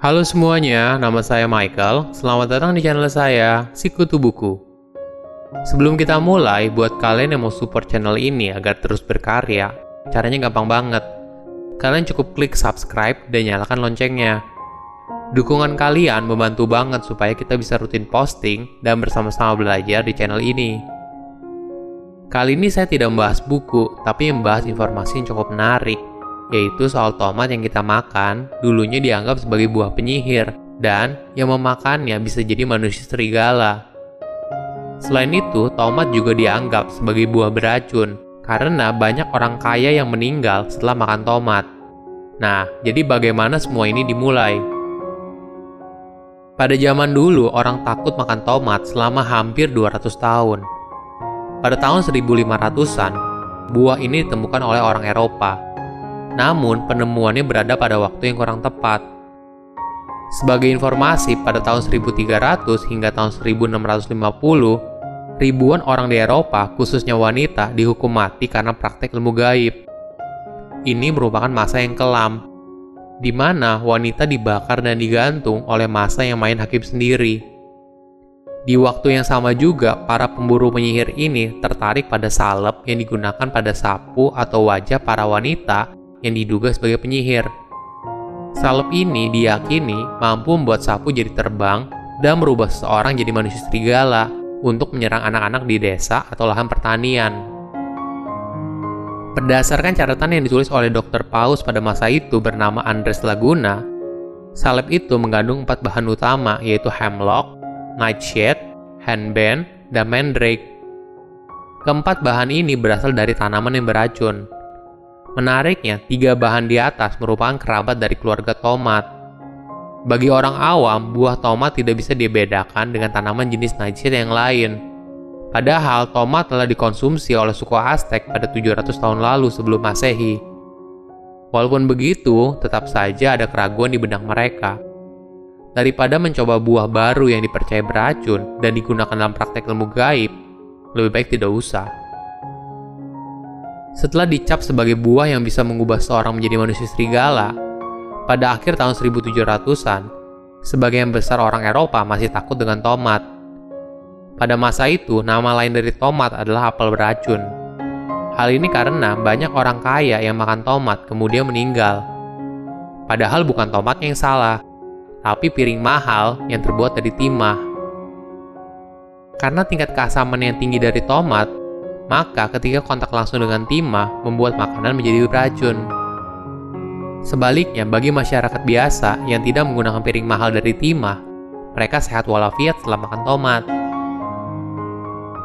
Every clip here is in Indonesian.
Halo semuanya, nama saya Michael. Selamat datang di channel saya, Sikutu Buku. Sebelum kita mulai, buat kalian yang mau support channel ini agar terus berkarya, caranya gampang banget. Kalian cukup klik subscribe dan nyalakan loncengnya. Dukungan kalian membantu banget supaya kita bisa rutin posting dan bersama-sama belajar di channel ini. Kali ini saya tidak membahas buku, tapi membahas informasi yang cukup menarik, yaitu soal tomat yang kita makan dulunya dianggap sebagai buah penyihir, dan yang memakannya bisa jadi manusia serigala. Selain itu, tomat juga dianggap sebagai buah beracun, karena banyak orang kaya yang meninggal setelah makan tomat. Nah, jadi bagaimana semua ini dimulai? Pada zaman dulu, orang takut makan tomat selama hampir 200 tahun. Pada tahun 1500-an, buah ini ditemukan oleh orang Eropa. Namun, penemuannya berada pada waktu yang kurang tepat. Sebagai informasi, pada tahun 1300 hingga tahun 1650, ribuan orang di Eropa, khususnya wanita, dihukum mati karena praktek ilmu gaib. Ini merupakan masa yang kelam, di mana wanita dibakar dan digantung oleh masa yang main hakim sendiri. Di waktu yang sama juga, para pemburu penyihir ini tertarik pada salep yang digunakan pada sapu atau wajah para wanita yang diduga sebagai penyihir. Salep ini diyakini mampu membuat sapu jadi terbang dan merubah seseorang jadi manusia serigala untuk menyerang anak-anak di desa atau lahan pertanian. Berdasarkan catatan yang ditulis oleh Dr. Paus pada masa itu bernama Andres Laguna, salep itu mengandung empat bahan utama yaitu hemlock, nightshade, henbane, dan mandrake. Keempat bahan ini berasal dari tanaman yang beracun. Menariknya, tiga bahan di atas merupakan kerabat dari keluarga tomat. Bagi orang awam, buah tomat tidak bisa dibedakan dengan tanaman jenis nightshade yang lain. Padahal tomat telah dikonsumsi oleh suku Aztec pada 700 tahun lalu sebelum Masehi. Walaupun begitu, tetap saja ada keraguan di benak mereka Daripada mencoba buah baru yang dipercaya beracun dan digunakan dalam praktek ilmu gaib, lebih baik tidak usah. Setelah dicap sebagai buah yang bisa mengubah seorang menjadi manusia serigala, pada akhir tahun 1700-an, sebagian besar orang Eropa masih takut dengan tomat. Pada masa itu, nama lain dari tomat adalah apel beracun. Hal ini karena banyak orang kaya yang makan tomat kemudian meninggal. Padahal bukan tomatnya yang salah, tapi piring mahal yang terbuat dari timah. Karena tingkat keasaman yang tinggi dari tomat, maka ketika kontak langsung dengan timah membuat makanan menjadi beracun. Sebaliknya, bagi masyarakat biasa yang tidak menggunakan piring mahal dari timah, mereka sehat walafiat setelah makan tomat.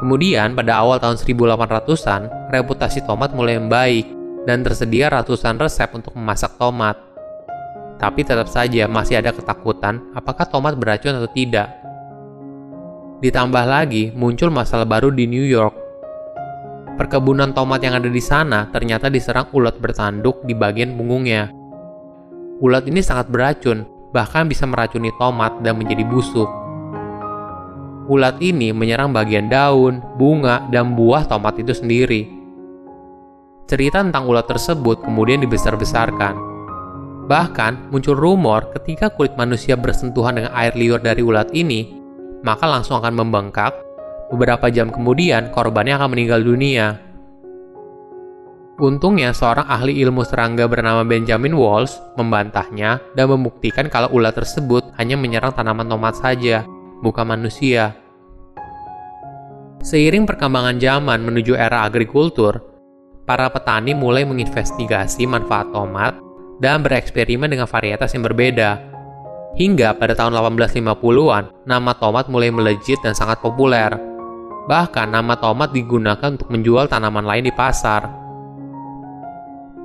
Kemudian, pada awal tahun 1800-an, reputasi tomat mulai membaik dan tersedia ratusan resep untuk memasak tomat. Tapi tetap saja masih ada ketakutan apakah tomat beracun atau tidak. Ditambah lagi, muncul masalah baru di New York. Perkebunan tomat yang ada di sana ternyata diserang ulat bertanduk di bagian punggungnya. Ulat ini sangat beracun, bahkan bisa meracuni tomat dan menjadi busuk. Ulat ini menyerang bagian daun, bunga, dan buah tomat itu sendiri. Cerita tentang ulat tersebut kemudian dibesar-besarkan Bahkan, muncul rumor ketika kulit manusia bersentuhan dengan air liur dari ulat ini, maka langsung akan membengkak. Beberapa jam kemudian, korbannya akan meninggal dunia. Untungnya, seorang ahli ilmu serangga bernama Benjamin Walsh membantahnya dan membuktikan kalau ulat tersebut hanya menyerang tanaman tomat saja, bukan manusia. Seiring perkembangan zaman menuju era agrikultur, para petani mulai menginvestigasi manfaat tomat dan bereksperimen dengan varietas yang berbeda. Hingga pada tahun 1850-an, nama tomat mulai melejit dan sangat populer. Bahkan nama tomat digunakan untuk menjual tanaman lain di pasar.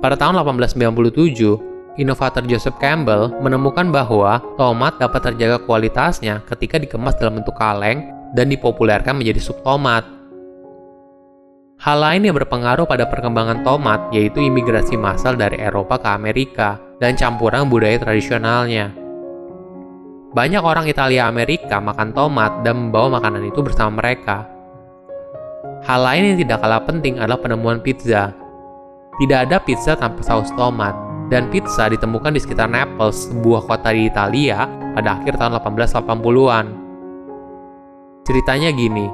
Pada tahun 1897, inovator Joseph Campbell menemukan bahwa tomat dapat terjaga kualitasnya ketika dikemas dalam bentuk kaleng dan dipopulerkan menjadi sup tomat. Hal lain yang berpengaruh pada perkembangan tomat yaitu imigrasi massal dari Eropa ke Amerika dan campuran budaya tradisionalnya. Banyak orang Italia Amerika makan tomat dan membawa makanan itu bersama mereka. Hal lain yang tidak kalah penting adalah penemuan pizza. Tidak ada pizza tanpa saus tomat. Dan pizza ditemukan di sekitar Naples, sebuah kota di Italia, pada akhir tahun 1880-an. Ceritanya gini,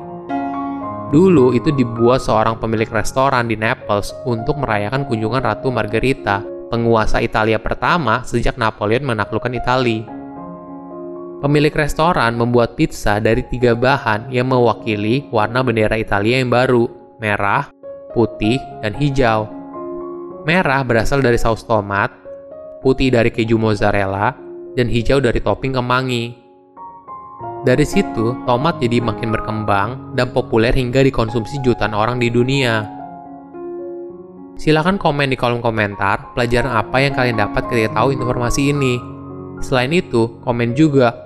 Dulu itu dibuat seorang pemilik restoran di Naples untuk merayakan kunjungan Ratu Margherita, penguasa Italia pertama sejak Napoleon menaklukkan Italia. Pemilik restoran membuat pizza dari tiga bahan yang mewakili warna bendera Italia yang baru, merah, putih, dan hijau. Merah berasal dari saus tomat, putih dari keju mozzarella, dan hijau dari topping kemangi. Dari situ, tomat jadi makin berkembang dan populer hingga dikonsumsi jutaan orang di dunia. Silahkan komen di kolom komentar pelajaran apa yang kalian dapat ketika tahu informasi ini. Selain itu, komen juga